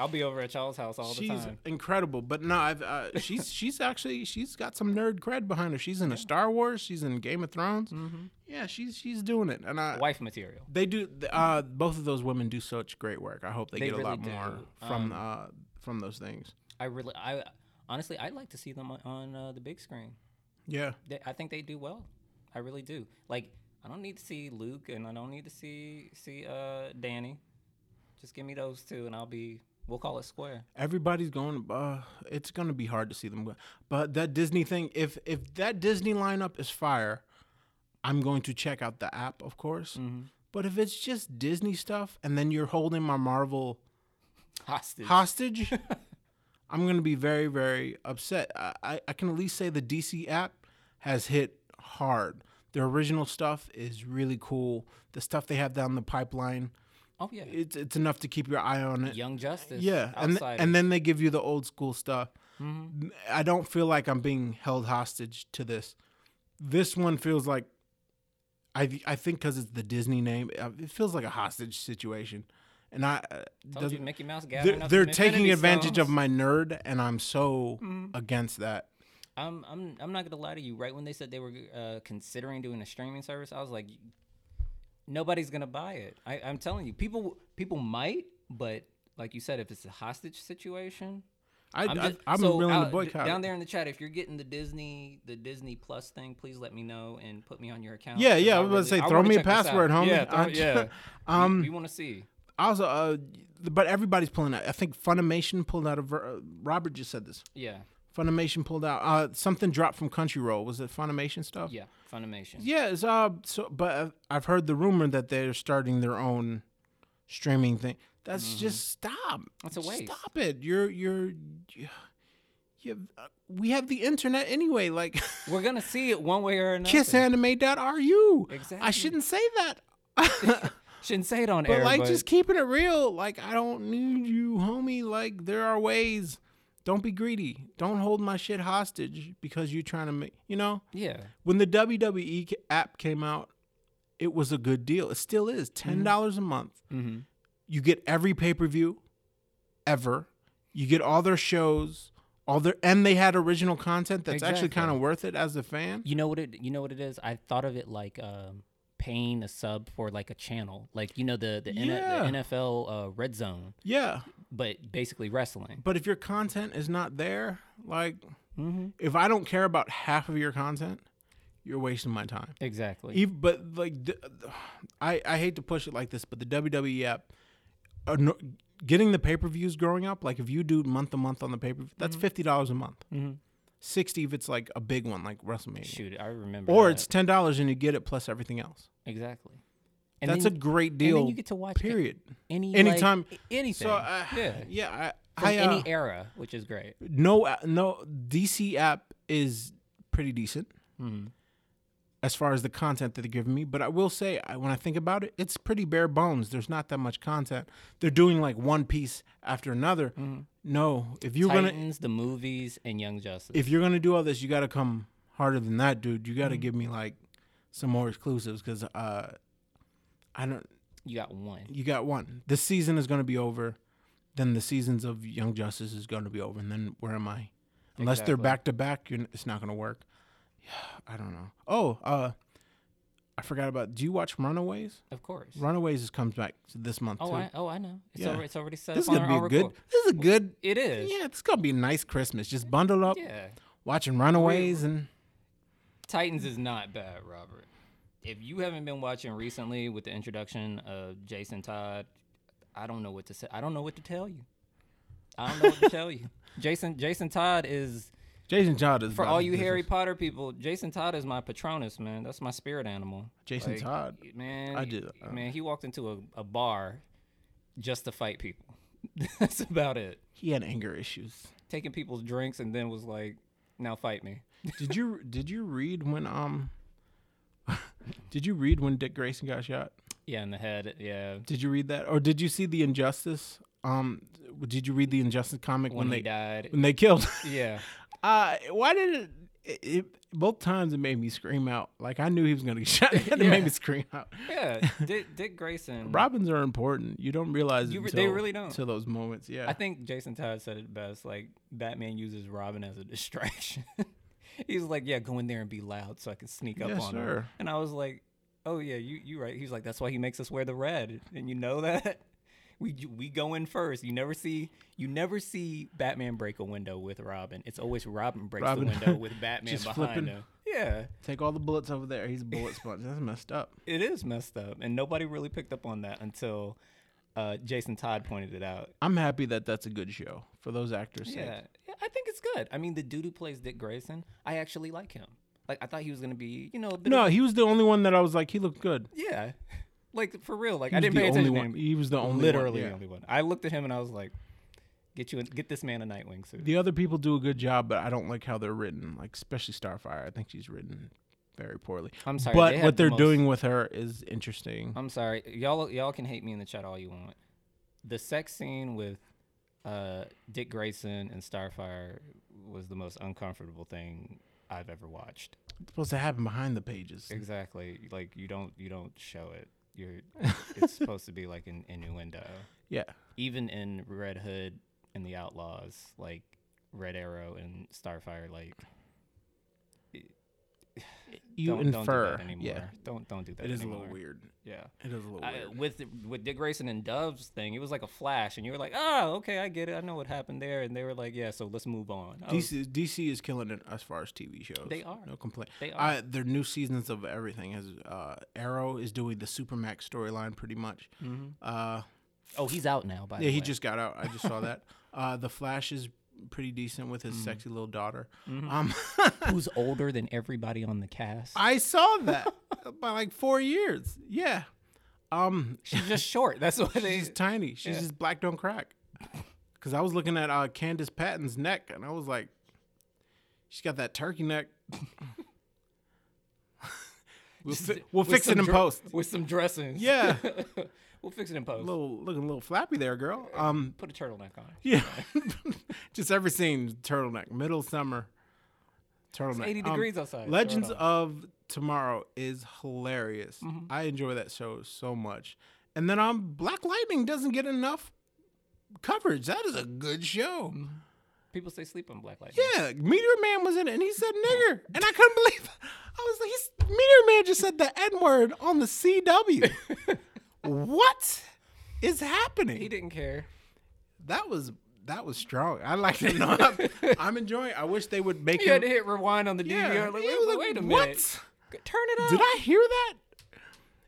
I'll be over at y'all's house all the time. she's incredible, but no, I've uh, she's she's actually she's got some nerd cred behind her. She's in a Star Wars. She's in Game of Thrones. Mm-hmm. Yeah, she's she's doing it, and I, Wife material. they do. Uh, both of those women do such great work. I hope they, They get a lot really more from Um, uh, from those things. I really, I honestly, I'd like to see them on, on uh, the big screen. Yeah, They, I think they do well. I really do. Like, I don't need to see Luke, and I don't need to see see uh, Danny. Just give me those two, and I'll be. We'll call it square. everybody's going. Uh, it's gonna be hard to see them, go. but that Disney thing. If if that Disney lineup is fire, I'm going to check out the app, of course. Mm-hmm. But if it's just Disney stuff, and then you're holding my Marvel Hostage. hostage, I'm gonna be very very upset. I, I I can at least say the DC app has hit hard. Their original stuff is really cool. The stuff they have down the pipeline, oh yeah. it's it's enough to keep your eye on it. Young Justice. Yeah, and th- and then they give you the old school stuff. Mm-hmm. I don't feel like I'm being held hostage to this. This one feels like I I think because it's the Disney name, uh, it feels like a hostage situation, and I uh, Told you Mickey Mouse they're, they're taking Infinity advantage of my nerd, and I'm so Mhm. against that. I'm I'm I'm not gonna lie to you. Right when they said they were uh, considering doing a streaming service, I was like, nobody's gonna buy it. I, I'm telling you, people people might, but like you said, if it's a hostage situation, I, I'm, I, just, I'm so willing to out- d- boycott. down there in the chat. If you're getting the Disney the Disney Plus thing, please let me know and put me on your account. Yeah, yeah, I was about to say, throw me a check this out. password, homie. Yeah, throw, yeah. um, we, we want to see. Also, uh, but everybody's pulling out. I think Funimation pulled out of. Uh, Robert just said this. Yeah, Funimation pulled out. Uh, something dropped from Crunchyroll. Was it Funimation stuff? yeah. Funimation. Yeah, it's, uh, so, but uh, I've heard the rumor that they're starting their own streaming thing. That's just stop. That's a waste. Stop it. You're you're you. uh, we have the internet anyway. Like We're gonna see it one way or another. kissanime.ru. I Exactly. shouldn't say that. Shouldn't say it on but air, like but just keeping it real. Like I don't need you, homie. Like there are ways. Don't be greedy. Don't hold my shit hostage because you're trying to make. You know. yeah. when the WWE app came out, it was a good deal. It still is ten dollars a month. Mm-hmm. You get every pay per view, ever. You get all their shows, all their, and they had original content that's actually kind of worth it as a fan. You know what it? You know what it is? I thought of it like um, paying a sub for like a channel, like you know the the, N- the NFL uh, Red Zone, Yeah, but basically wrestling. but if your content is not there, like Mm-hmm. if I don't care about half of your content, you're wasting my time. Exactly. Even, but like, the, I I hate to push it like this, but the WWE app, uh, no, getting the pay per views growing up, like if you do month to month on the pay per view, that's fifty dollars a month. mm-hmm. Sixty if it's like a big one like WrestleMania, Shoot, I remember. or that. it's ten dollars and you get it plus everything else. Exactly. And that's then, a great deal. and then you get to watch period. any anytime- like, anything. So uh, yeah, yeah, I, From I uh, any era, which is great. no uh, no DC app is pretty decent. Mm-hmm. as far as the content that they're giving me. But I will say, I, when I think about it, it's pretty bare bones. There's not that much content. They're doing like one piece after another. No, if you're gonna the movies, and Young Justice. if you're gonna do all this, you got to come harder than that, dude. You got to give me like some more exclusives because uh, I don't. you got one. You got one. This season is gonna be over. Then the seasons of Young Justice is gonna be over, and then where am I? Unless they're back to back, it's not gonna work. Yeah, I don't know. Oh, uh, I forgot about. Do you watch Runaways? Of course. Runaways is- comes back this month oh, too. I, oh, I know. It's, Yeah. already, it's already set this is gonna be a good. record. This is a good. It is. Yeah, it's gonna be a nice Christmas. Just bundle up, Yeah. watching Runaways, and Titans is not bad, Robert. If you haven't been watching recently with the introduction of Jason Todd, I don't know what to say. I don't know what to tell you. I don't know what to tell you. Jason Jason Todd is Jason Todd is for all you business. Harry Potter people. Jason Todd is my Patronus, man. That's my spirit animal. Jason Like, Todd. man. I did- uh, man, he walked into a, a bar just to fight people. That's about it. He had anger issues. Taking people's drinks and then was like, "Now fight me." Did you did you read when um? did you read when Dick Grayson got shot? Yeah, in the head. Yeah, Did you read that, or did you see the Injustice? Um, did you read the Injustice comic when, when, they died. when they killed? Yeah. Uh, why did it, it, it? Both times it made me scream out. Like I knew he was gonna get shot. It Yeah. made me scream out. Yeah, Dick, Dick Grayson. Robins are important. You don't realize You until, they really don't. Until those moments. Yeah. I think Jason Todd said it best. Like Batman uses Robin as a distraction. He's like, yeah, go in there and be loud so I can sneak up Yes, on her. sir. And I was like, oh yeah, you you right. He's like, that's why he makes us wear the red, and you know that. We, we go in first. You never see you never see Batman break a window with Robin. It's always Robin breaks Robin the window with Batman just behind flipping. him. Yeah, Take all the bullets over there. He's a bullet sponge. That's messed up. it is messed up, and nobody really picked up on that until uh, Jason Todd pointed it out. I'm happy that that's a good show for those actors. sake. Yeah, yeah, I think it's good. I mean, the dude who plays Dick Grayson, I actually like him. Like, I thought he was gonna be, you know, a bit No, of- he was the only one that I was like, he looked good. yeah, like for real. Like, I didn't pay attention to one. him. He was the only Literally one. the only one. I looked at him and I was like, get you, a, get this man a Nightwing suit. The other people do a good job, but I don't like how they're written. Like especially Starfire. I think she's written very poorly. I'm sorry, but they what they're most- doing with her is interesting. I'm sorry, y'all. Y'all can hate me in the chat all you want. The sex scene with uh, Dick Grayson and Starfire was the most uncomfortable thing I've ever watched. It's supposed to happen behind the pages. Exactly. Like you don't you don't show it. You're it's supposed to be like an innuendo. Yeah. Even in Red Hood and the Outlaws, like Red Arrow and Starfire, like You don't, don't do infer. that anymore. yeah. Don't don't do that. It is a little weird. Yeah. It is a little I, weird. with with Dick Grayson and Dove's thing, it was like a flash, and you were like, "Oh, okay, I get it. I know what happened there." And they were like, "Yeah, so let's move on." I was- DC DC is killing it as far as TV shows. They are. No complaint. They are. Uh, their new seasons of everything has uh, Arrow is doing the Supermax storyline pretty much. Uh, oh, he's out now. By the way. yeah, he way. just got out. I just saw that. Uh, the Flash is pretty decent with Mm-hmm. his sexy little daughter. Um, who's older than everybody on the cast. I saw that by like four years. Yeah. Um, She's just short. That's what they. she's tiny. She's Yeah. just black don't crack. Cause I was looking at uh, Candice Patton's neck and I was like, she's got that turkey neck. we'll fi- we'll fix it in dr- post. with some dressings. Yeah. We'll fix it in post. little looking a little flappy there, girl. Um, Put a turtleneck on. yeah, just every scene turtleneck, middle summer turtleneck. 80 Um, degrees outside. Legends of Tomorrow is hilarious. Mm-hmm. I enjoy that show so much. And then um, Black Lightning doesn't get enough coverage. That is a good show. Mm-hmm. People say sleep on Black Lightning. Yeah, Meteor Man was in it, and he said nigger, and I couldn't believe. It. I was like, he's, Meteor Man just said the N word on the CW. what is happening? He didn't care. That was that was strong. I like it. I'm, I'm enjoying. I wish they would make You him. had to hit rewind on the yeah, DVR. Like, wait, like, wait a what? minute. Turn it up. Did I hear that?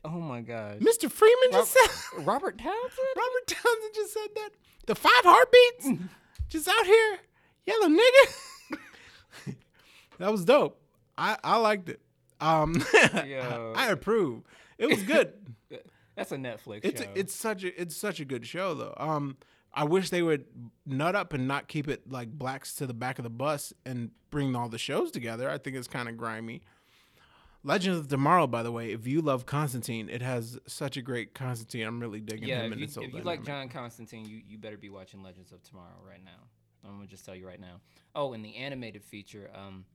Oh my god. Mr. Freeman just said. Robert Townsend? Robert Townsend just said that. The five heartbeats, just out here, yellow nigga. that was dope. I I liked it. Um. I approve. It was good. That's a Netflix It's show. it's such a it's such a good show though. Um, I wish they would nut up and not keep it like blacks to the back of the bus and bring all the shows together. I think it's kind of grimy. Legends of Tomorrow, by the way, if you love Constantine, it has such a great Constantine. I'm really digging yeah, him if you, if you like. John Constantine, you, you better be watching Legends of Tomorrow right now. I'm gonna just tell you right now. Oh, and the animated feature, um,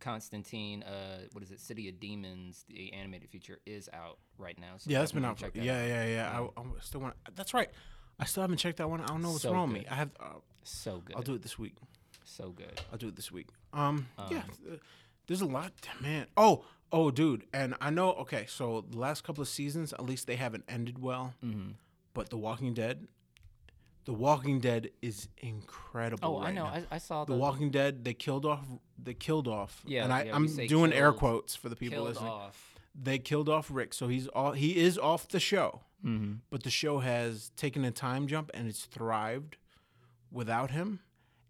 Constantine, uh, what is it? City of Demons, the animated feature is out right now. So Yeah, that's been out. For, yeah, out. yeah, yeah, I, I still want. That's right. I still haven't checked that one. I don't know what's So wrong with me. I have. Uh, So good. I'll do it this week. So good. I'll do it this week. Um, yeah, uh, There's a lot, man. Oh, oh, dude, and I know. Okay, so the last couple of seasons, at least they haven't ended well. Mm-hmm. But The Walking Dead, The Walking Dead is incredible. Oh, I know. now. I, I saw The the, Walking Dead, they killed off. They killed off. Yeah, and I, yeah, I'm say doing air quotes for the people killed listening. off. They killed off Rick, so he's all he is off the show. Mm-hmm. But the show has taken a time jump and it's thrived without him.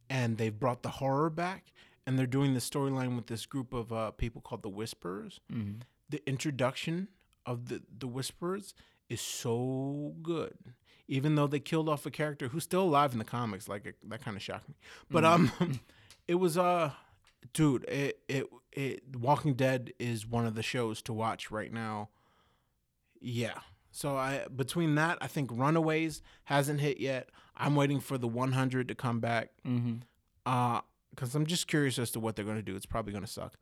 And they've brought the horror back, and they're doing the storyline with this group of uh, people called the Whisperers. Mm-hmm. The introduction of the the Whisperers is so good. Even though they killed off a character who's still alive in the comics, like it, that kind of shocked me. But um, it was uh, dude, it it it. Walking Dead is one of the shows to watch right now. Yeah. So I between that, I think Runaways hasn't hit yet. I'm waiting for the 100 to come back. Mm-hmm. Uh, because I'm just curious as to what they're gonna do. It's probably gonna suck.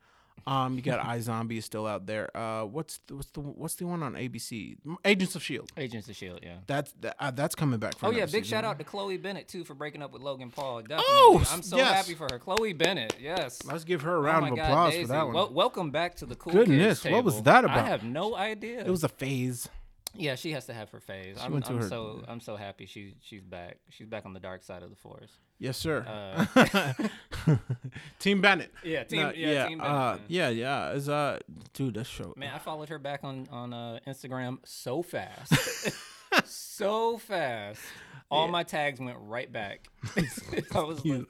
Um, you got iZombie is still out there. Uh, what's the, what's the what's the one on ABC? Agents of Shield. Agents of Shield, yeah. That's that, uh, that's coming back. For Oh yeah, big season. shout out to Chloe Bennet too for breaking up with Logan Paul. Definitely. Oh, I'm so yes. happy for her. Chloe Bennet, yes. Let's give her a Oh round my of God, applause Daisy. for that one. Wel- welcome back to the cool Goodness, Kids what was that about? I have no idea. it was a phase. yeah, she has to have her phase. I'm, went to I'm her- so I'm so happy she she's back. She's back on the dark side of the force. Yes, sir. Uh, Team Bennet. Yeah, team. No, yeah, team. Bennet, uh, yeah, yeah. It's uh, dude, that show. Man, I followed her back on on uh, Instagram so fast, so fast. All Yeah. my tags went right back. I was like,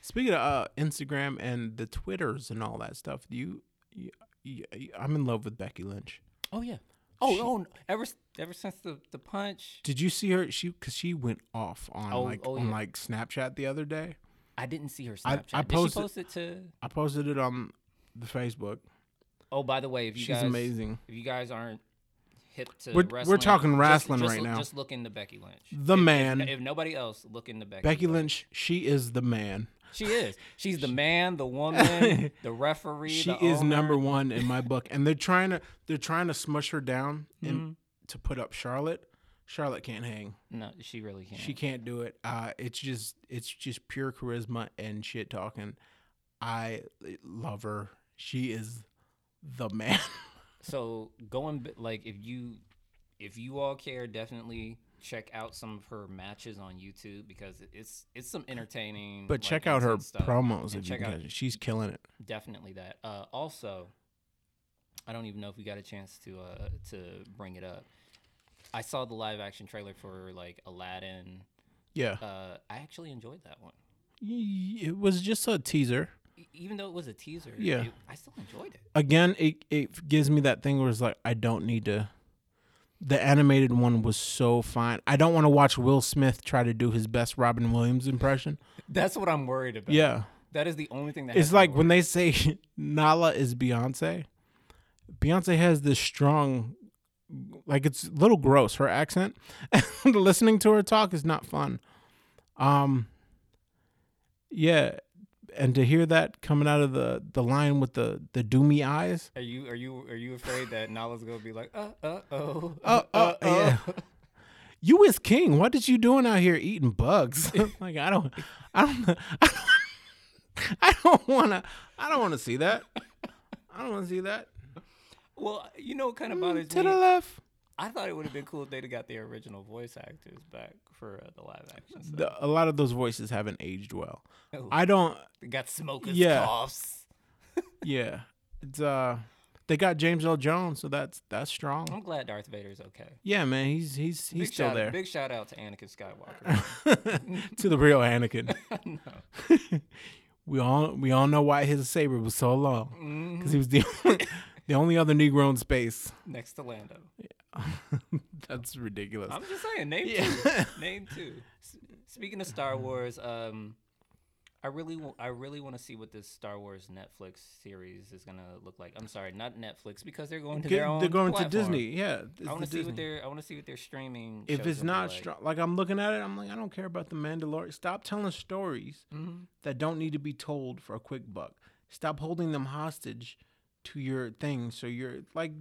Speaking of uh, Instagram and the Twitters and all that stuff, you, you, you, I'm in love with Becky Lynch. oh yeah. Oh She- oh. no. Ever ever since the the punch, Did you see her? She because she went off on Oh, like oh, on yeah. like Snapchat the other day. I didn't see her I- Snapchat. I Did she posted- post it to? I posted it on the Facebook. Oh, by the way, if you She's guys amazing. if you guys aren't hip to We're- we're talking wrestling just right now. Just look into Becky Lynch. The If- if- man. If, nobody else, look into Becky. Becky Lynch, she is the man. She is. She's the man, the woman, the referee. She the is number one in my book, and they're trying to they're trying to smush her down Mm-hmm. and to put up Charlotte. Charlotte can't hang. No, she really can't. She can't do it. Uh, it's just it's just pure charisma and shit talking. I love her. She is the man. So going like if you if you all care, definitely check out some of her matches on YouTube because it's it's some entertaining. But like, check out her stuff. promos And if you can. She's killing it. Definitely that. Uh, also, I don't even know if we got a chance to uh, to bring it up. I saw the live action trailer for like Aladdin. Yeah, Uh, I actually enjoyed that one, it was just a teaser. Even though it was a teaser. Yeah. it- I still enjoyed it. Again, it it gives me that thing where it's like I don't need to. The animated one was so fine. I don't want to watch Will Smith try to do his best Robin Williams impression. That's what I'm worried about. Yeah. that is the only thing that. It's like when they say Nala is Beyonce. Beyonce has this strong, like it's a little gross. Her accent, listening to her talk is not fun. Um, yeah, and to hear that coming out of the the line with the the doomy eyes. Are you are you are you afraid that Nala's gonna be like uh uh oh Uh, uh, yeah. You is king. What did you doing out here eating bugs? like I don't, I don't, I don't, I don't want to. I don't want to see that. I don't want to see that. Well, you know what kind of Mm, bothers to me? the left. I thought it would have been cool if they'd have got the original voice actors back for uh, the live action stuff. The, a lot of those voices haven't aged well. Oh, I don't. they got smokers yeah. coughs. Yeah, it's uh, they got James Earl Jones, so that's that's strong. I'm glad Darth Vader's okay. Yeah, man, he's he's he's big still shout, there. Big shout out to Anakin Skywalker. to the real Anakin. We all we all know why his saber was so long because he was the only, the only other Negro in space. Next to Lando. That's ridiculous. I'm just saying, name Yeah. two. Name two. S- Speaking of Star Wars, um, I really, wa- I really want to see what this Star Wars Netflix series is gonna look like. I'm sorry, not Netflix because they're going to Get- their own. they're going platform. to Disney. Yeah, I want to see Disney. what their, I want to see what their streaming. If shows it's gonna not like. strong, like I'm looking at it, I'm like, I don't care about the Mandalorian. Stop telling stories Mhm. that don't need to be told for a quick buck. Stop holding them hostage to your thing. So you're like,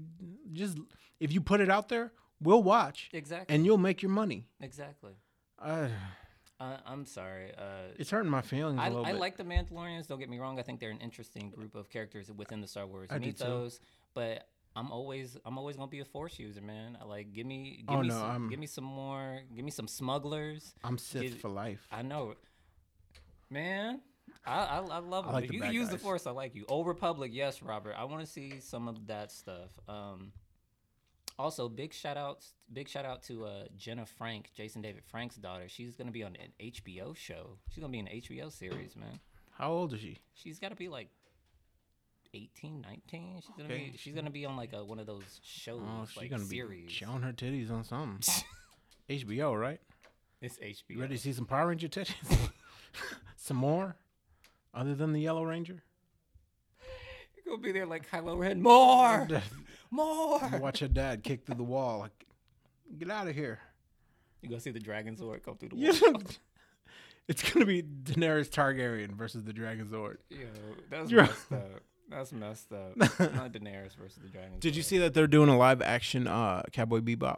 just if you put it out there, we'll watch Exactly. and you'll make your money. exactly. Uh, Uh, I'm sorry. Uh, It's hurting my feelings a I, little I bit. like the Mandalorians. Don't get me wrong. I think they're an interesting group of characters within the Star Wars I mythos. But I'm always I'm always gonna be a Force user, man. I like give me give Oh, me no, some, I'm- give me some more give me some smugglers. I'm Sith Get- for life. I know, man. I I, I love it. like you use the. Force, I like you. Old Republic, yes, Robert. I want to see some of that stuff. Um, also, big shout outs, big shout out to uh, Jenna Frank, Jason David Frank's daughter. She's gonna be on an HBO show. She's gonna be in an HBO series, man. How old is she? She's got to be like 18, 19. She's gonna Okay. be she's gonna be on like a, one of those shows, Oh, she's like gonna series. be showing her titties on something. HBO, right? It's HBO. You ready to see some Power Ranger titties? some more, other than the Yellow Ranger. You're gonna be there like Kylo Ren. More, more. Watch her dad kick through the wall. Like, get out of here. You gonna see the Dragon Sword come through the wall. It's gonna be Daenerys Targaryen versus the Dragon Sword. Yo, that's You're- messed up. That's messed up. Not Daenerys versus the Dragon. Did you see that they're doing a live action uh, Cowboy Bebop?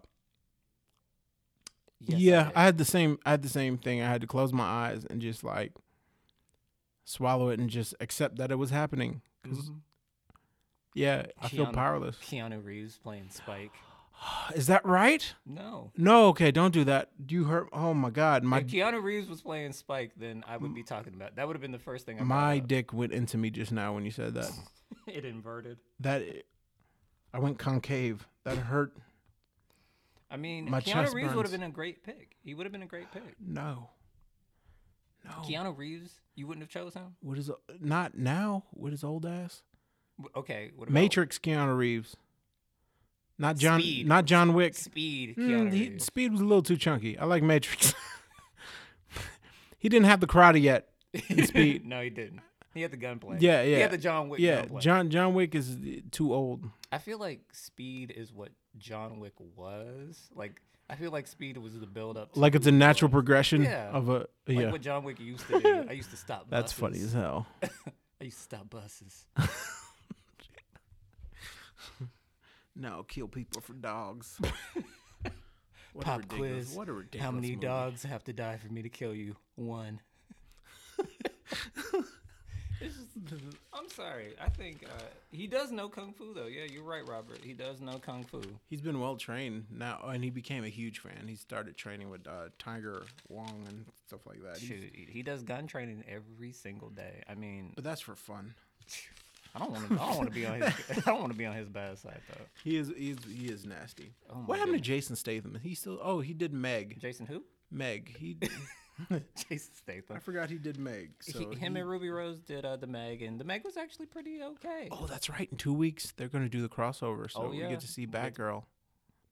Yes, yeah, did. I had the same. I had the same thing. I had to close my eyes and just like swallow it and just accept that it was happening. 'Cause, Mhm. Yeah, I feel powerless. Keanu Reeves playing Spike. Is that right? No. No, okay, don't do that. You hurt. Oh my God, my if Keanu Reeves was playing Spike, then I would be talking about. That would have been the first thing I my dick went into me just now when you said that. it inverted. That I went concave. That hurt. I mean, My Keanu Reeves would have been a great pick. He would have been a great pick. No. No. Keanu Reeves, you wouldn't have chose him. What is not now? What is old ass? Okay, what about Matrix Keanu Reeves. Not John. Speed. Not John Wick. Speed? Mm, Keanu he- Reeves. speed was a little too chunky. I like Matrix. he didn't have the karate yet. Speed. no, he didn't. He had the gunplay. Yeah, yeah. He had the John Wick Yeah, gunplay. John John Wick is uh, too old. I feel like Speed is what John Wick was. Like, I feel like Speed was the build up. Like it's a natural progression Yeah. of a Like yeah. what John Wick used to do. I used to stop. Buses. That's funny as hell. I used to stop buses. No, kill people for dogs. Pop quiz. What a ridiculous How many movie. dogs have to die for me to kill you? One. Just- I'm sorry. I think uh, he does know kung fu, though. Yeah, you're right, Robert. He does know kung fu. He's been well trained now, and he became a huge fan. He started training with uh, Tiger Wong and stuff like that. He's- Shoot, he does gun training every single day. I mean, But that's for fun. I don't want to. I don't want to be on his. I don't want to be on his bad side though. He is he is he is nasty. Oh what happened goodness. to Jason Statham? He still oh he did Meg. Jason who? Meg. He Jason Statham. I forgot he did Meg. So he, him he- and Ruby Rose did uh, the Meg, and the Meg was actually pretty okay. Oh, that's right. In two weeks they're gonna do the crossover, so Oh, we get to see Batgirl,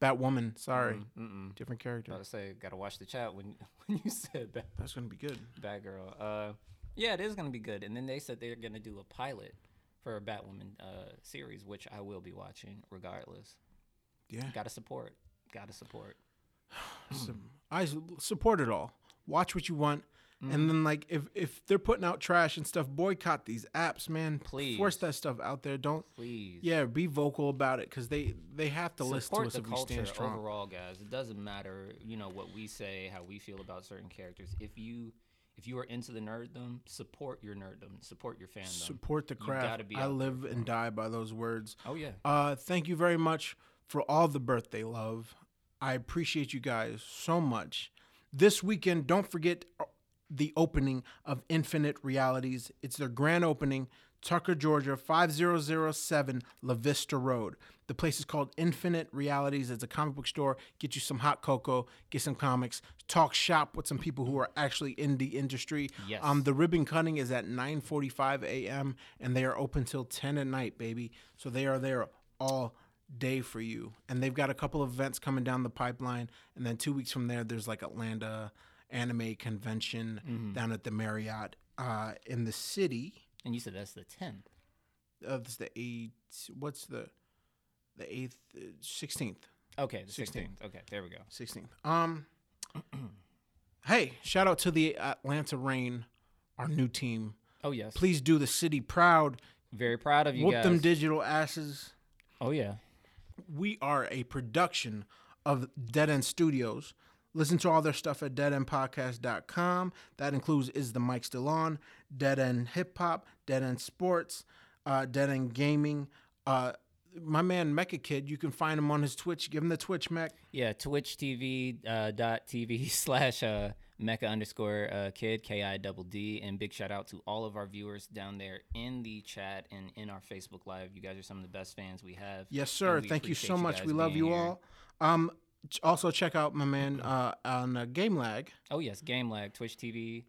Batwoman. Sorry, Mm, Mm-mm. different character. Gotta say, gotta watch the chat when when you said that. That's gonna be good. Batgirl. Uh, yeah, it is gonna be good. And then they said they're gonna do a pilot for a Batwoman uh, series, which I will be watching regardless. Yeah, Gotta support. Gotta support. So, I s- support it all. Watch what you want, Mm. and then like if if they're putting out trash and stuff, boycott these apps, man. Please. force that stuff out there. Don't. Please. Yeah, be vocal about it because they they have to listen support to us the if we culture stand strong. overall, guys. It doesn't matter, you know, what we say, how we feel about certain characters. If you if you are into the nerddom, support your nerddom, support your fandom. Support the craft. be I there live for and die by those words. oh yeah. Uh, thank you very much for all the birthday love. I appreciate you guys so much. This weekend, don't forget uh, the opening of Infinite Realities. It's their grand opening, Tucker, Georgia, 5007 La Vista Road. The place is called Infinite Realities. It's a comic book store. Get you some hot cocoa, get some comics, talk shop with some people who are actually in the industry. Yes. Um, the ribbon cutting is at 9:45 a.m. and they are open till 10 at night, baby. So they are there all day for you. And they've got a couple of events coming down the pipeline. And then two weeks from there, there's like Atlanta Anime Convention Mm-hmm. down at the Marriott uh, in the city. And you said that's the tenth. Uh, this the 8th. What's the the eighth, uh, sixteenth, Okay, the 16th. sixteenth. Okay, there we go. sixteenth. Um. hey, shout out to the Atlanta Reign, our new team. Oh yes. Please do the city proud. Very proud of you Whoop guys. them digital asses. oh yeah. We are a production of Dead End Studios. Listen to all their stuff at deadendpodcast.com. That includes Is the Mic Still On, Dead End Hip Hop, Dead End Sports, uh, Dead End Gaming. Uh, my man Mecha Kid, you can find him on his Twitch. Give him the Twitch, Mech. Yeah, Twitch TV uh, dot TV slash uh, Mecha underscore uh, Kid K I double D, and big shout out to all of our viewers down there in the chat and in our Facebook Live. You guys are some of the best fans we have. Yes, sir. Thank you so much. guys We love you here. all. Um, also check out my man uh, on uh, Game Lag. Oh yes, Game Lag, Twitch TV,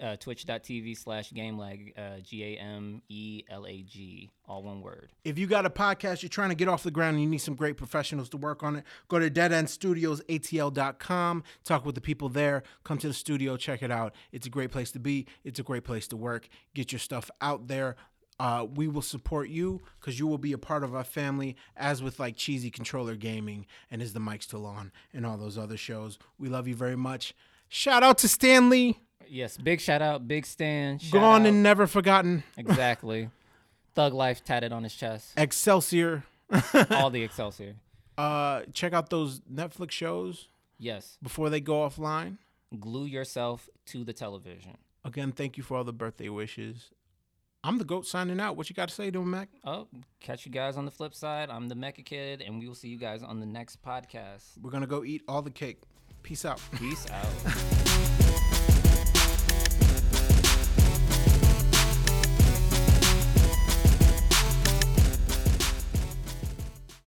uh, twitch.tv slash Game Lag, uh, G A M E L A G, all one word. If you got a podcast you're trying to get off the ground and you need some great professionals to work on it, go to deadendstudiosatl.com, talk with the people there, come to the studio, check it out. It's a great place to be, it's a great place to work. Get your stuff out there. Uh, we will support you because you will be a part of our family, as with like Cheesy Controller Gaming and Is the Mic Still On and all those other shows. We love you very much. Shout out to Stan Lee, Yes, big shout out, big Stan. gone out. and never forgotten. exactly. Thug life tatted on his chest. Excelsior. all the Excelsior. Uh, check out those Netflix shows Yes, before they go offline. glue yourself to the television. Again, thank you for all the birthday wishes. I'm the goat signing out. What you got to say to him, Mac? Oh, catch you guys on the flip side. I'm the Mecha Kid, and we will see you guys on the next podcast. We're gonna go eat all the cake. Peace out. Peace out.